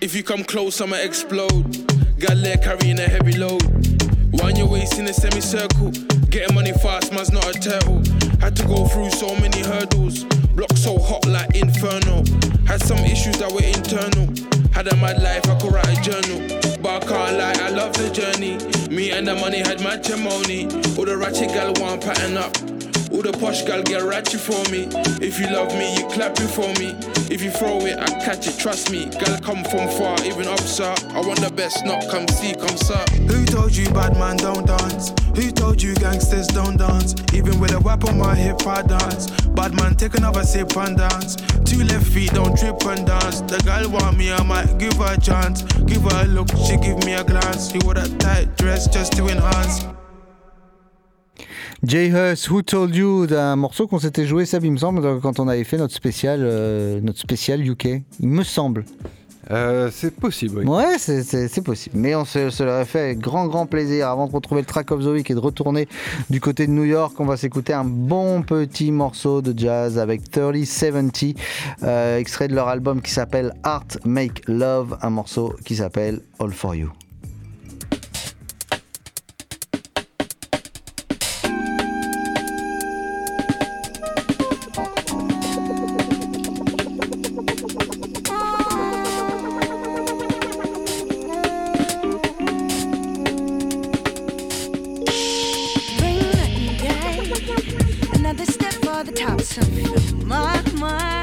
If you come close, I'ma explode. Got leg carrying a heavy load. Wind your waist in a semicircle. Getting money fast, man's not a turtle. Had to go through so many hurdles. Block so hot like inferno. Had some issues that were internal. Had a mad life, I could write a journal. But I can't lie, I love the journey. Me and the money had matrimony. All the ratchet gal want pattern up. All the posh gal get ratchet for me. If you love me, you clap it for me. If you throw it, I catch it, trust me. Gal come from far, even up, sir. I want the best, not come see, come sir. Who told you bad man don't dance? Who told you gangsters don't dance? Even with a whip on my hip, I dance. Bad man, take another sip and dance. Two left feet, don't trip and dance. The girl want me, I might give her a chance. Give her a look, she give me a glance. She wore that tight dress just to enhance. Jay Huss, Who Told You, d'un morceau qu'on s'était joué, ça, il me semble, quand on avait fait notre spécial, euh, notre spécial UK. Il me semble. Euh, c'est possible, oui. Ouais, c'est- possible. Mais on se, se l'aurait fait avec grand, grand plaisir. Avant de retrouver le track of the week et de retourner du côté de New York, on va s'écouter un bon petit morceau de jazz avec 3070, euh, extrait de leur album qui s'appelle Art Make Love, un morceau qui s'appelle All for You. The top, so feel my mind.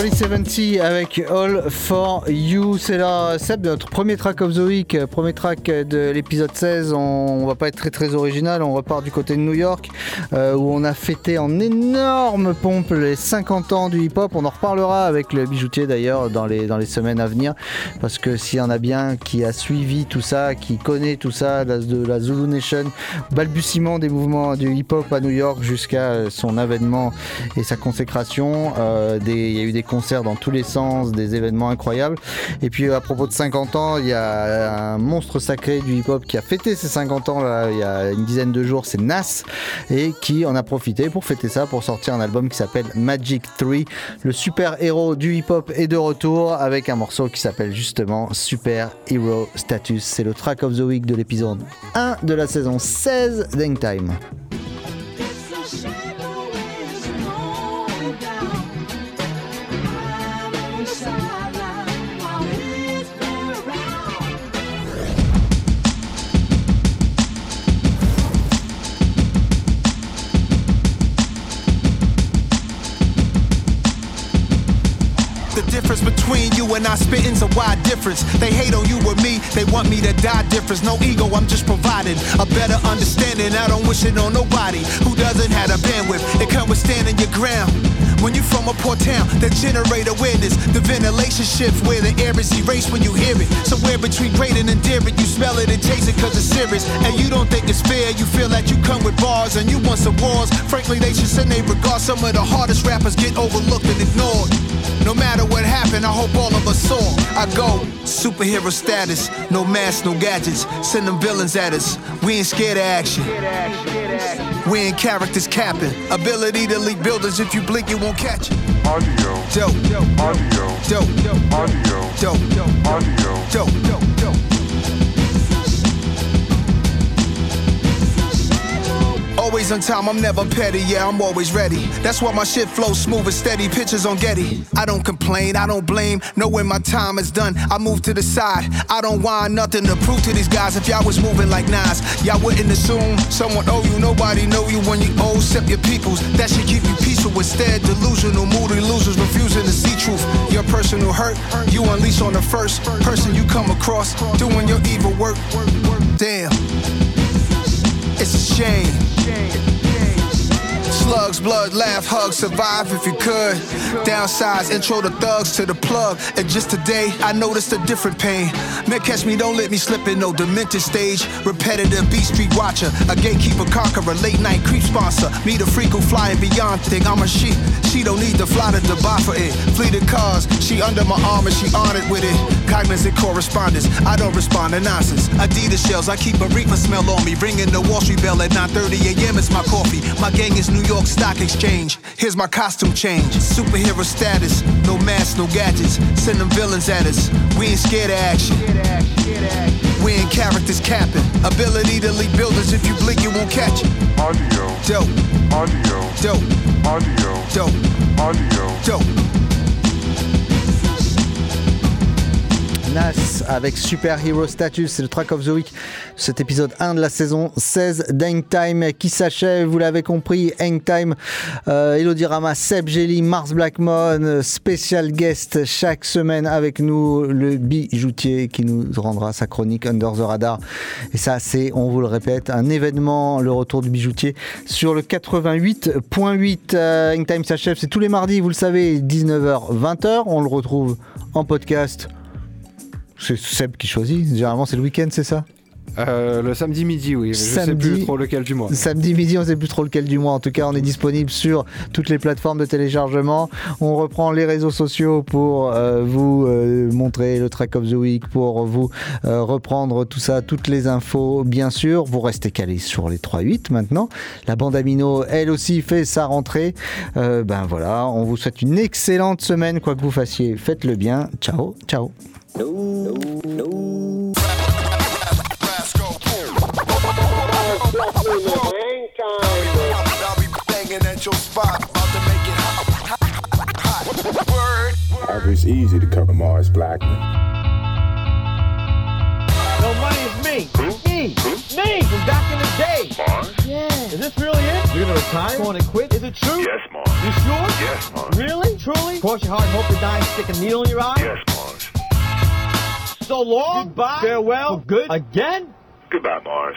3070 avec All for You. C'est là, Seb, notre premier track of the week, euh, premier track de l'épisode 16. On, va pas être très très original, on repart du côté de New York euh, où on a fêté en énorme pompe les 50 ans du hip-hop. On en reparlera avec le bijoutier d'ailleurs dans les, dans les semaines à venir parce que s'il y en a bien qui a suivi tout ça, qui connaît tout ça, de la Zulu Nation, balbutiement des mouvements du hip-hop à New York jusqu'à son avènement et sa consécration. Euh, il y a eu des concerts dans tous les sens, des événements incroyables. Et puis à propos de 50 ans, il y a un monstre sacré du hip-hop qui a fêté ses 50 ans il y a une dizaine de jours, c'est Nas, et qui en a profité pour fêter ça, pour sortir un album qui s'appelle Magic 3. Le super héros du hip-hop est de retour avec un morceau qui s'appelle justement Super Hero Status. C'est le track of the week de l'épisode 1 de la saison 16 d'Hangtime. The and I spitting's a wide difference. They hate on you or me, they want me to die difference. No ego, I'm just providing a better understanding. I don't wish it on nobody who doesn't have a bandwidth. It come with standing your ground. When you from a poor town that generate awareness, the Ventilation shifts where the air is erased when you hear it. Somewhere between great and endearing, you smell it and taste it cause it's serious. And you don't think it's fair, you feel that you come with bars and you want some wars. Frankly, they should send a regard. Some of the hardest rappers get overlooked and ignored. No matter what happened, I hope all of I go superhero status, no masks, no gadgets. Send them villains at us. We ain't scared of action. We ain't characters capping. Ability to leak buildings. If you blink, it won't catch it. Audio. Dope. Audio. Dope. Audio. Dope. Audio. Dope. Always on time, I'm never petty, yeah, I'm always ready. That's why my shit flows smooth and steady. Pictures on Getty. I don't complain, I don't blame. Know when my time is done, I move to the side. I don't want nothing to prove to these guys. If y'all was moving like Nas, y'all wouldn't assume someone owe you. Nobody know you when you owe, except your peoples. That should keep you peaceful instead. Delusional, moody losers refusing to see truth. Your personal hurt, you unleash on the first person you come across doing your evil work. Damn, it's a shame shame. Slugs, blood, laugh, hug, survive if you could. Downsides, intro the thugs to the plug. And just today, I noticed a different pain. Man, catch me, don't let me slip in no demented stage. Repetitive beat street watcher, a gatekeeper, conqueror, late night creep sponsor. Me the freak who flying beyond thing. I'm a she, she don't need to fly to Dubai for it. Fleeted cars, she under my arm and she honored with it. Cognizant correspondence, I don't respond to nonsense. Adidas shells, I keep a reefer smell on me. Ringing the Wall Street bell at 9:30 a.m. It's my coffee. My gang is New York Stock Exchange. Here's my costume change. Superhero status, no masks, no gadgets. Send them villains at us. We ain't scared of action. We ain't characters capping. Ability to lead buildings. If you blink, you won't catch it. Audio. Dope. Audio. Dope. Audio. Dope. Audio. Dope. Nas avec Super Hero Status, c'est le track of the week. Cet épisode 1 de la saison 16 d'Hang Time qui s'achève, vous l'avez compris, Hang Time, euh, Seb Jelly, Mars Blackmon, euh, spécial guest chaque semaine avec nous, le bijoutier qui nous rendra sa chronique Under the Radar. Et ça, c'est, on vous le répète, un événement, le retour du bijoutier sur le 88.8. Euh, Hang Time s'achève, c'est tous les mardis, vous le savez, 19h, 20h. On le retrouve en podcast. C'est Seb qui choisit. Généralement, c'est le week-end, c'est ça Euh, le samedi midi, oui. Je sais Samedi- plus trop lequel du mois. Samedi midi, on sait plus trop lequel du mois. En tout cas, on est disponible sur toutes les plateformes de téléchargement. On reprend les réseaux sociaux pour euh, vous euh, montrer le track of the week, pour vous reprendre tout ça, toutes les infos, bien sûr. Vous restez calés sur les 3-8 maintenant. La bande Amino, elle aussi, fait sa rentrée. Ben voilà, on vous souhaite une excellente semaine, quoi que vous fassiez. Faites-le bien. Ciao, ciao. Banging at your spot, about to make it hot, hot, hot. Word. It's easy to cover Mars Blackmon. No money is me. Me. Me from back in the day. Mars? Yeah. Is this really it? You're gonna retire? Going to quit? Is it true? Yes, Mars. You sure? Yes, Mars. Really? Truly? Cross your heart and hope to die and stick a needle in your eye? Yes, Mars so long. Goodbye. Farewell. Good. Again? Goodbye, Mars.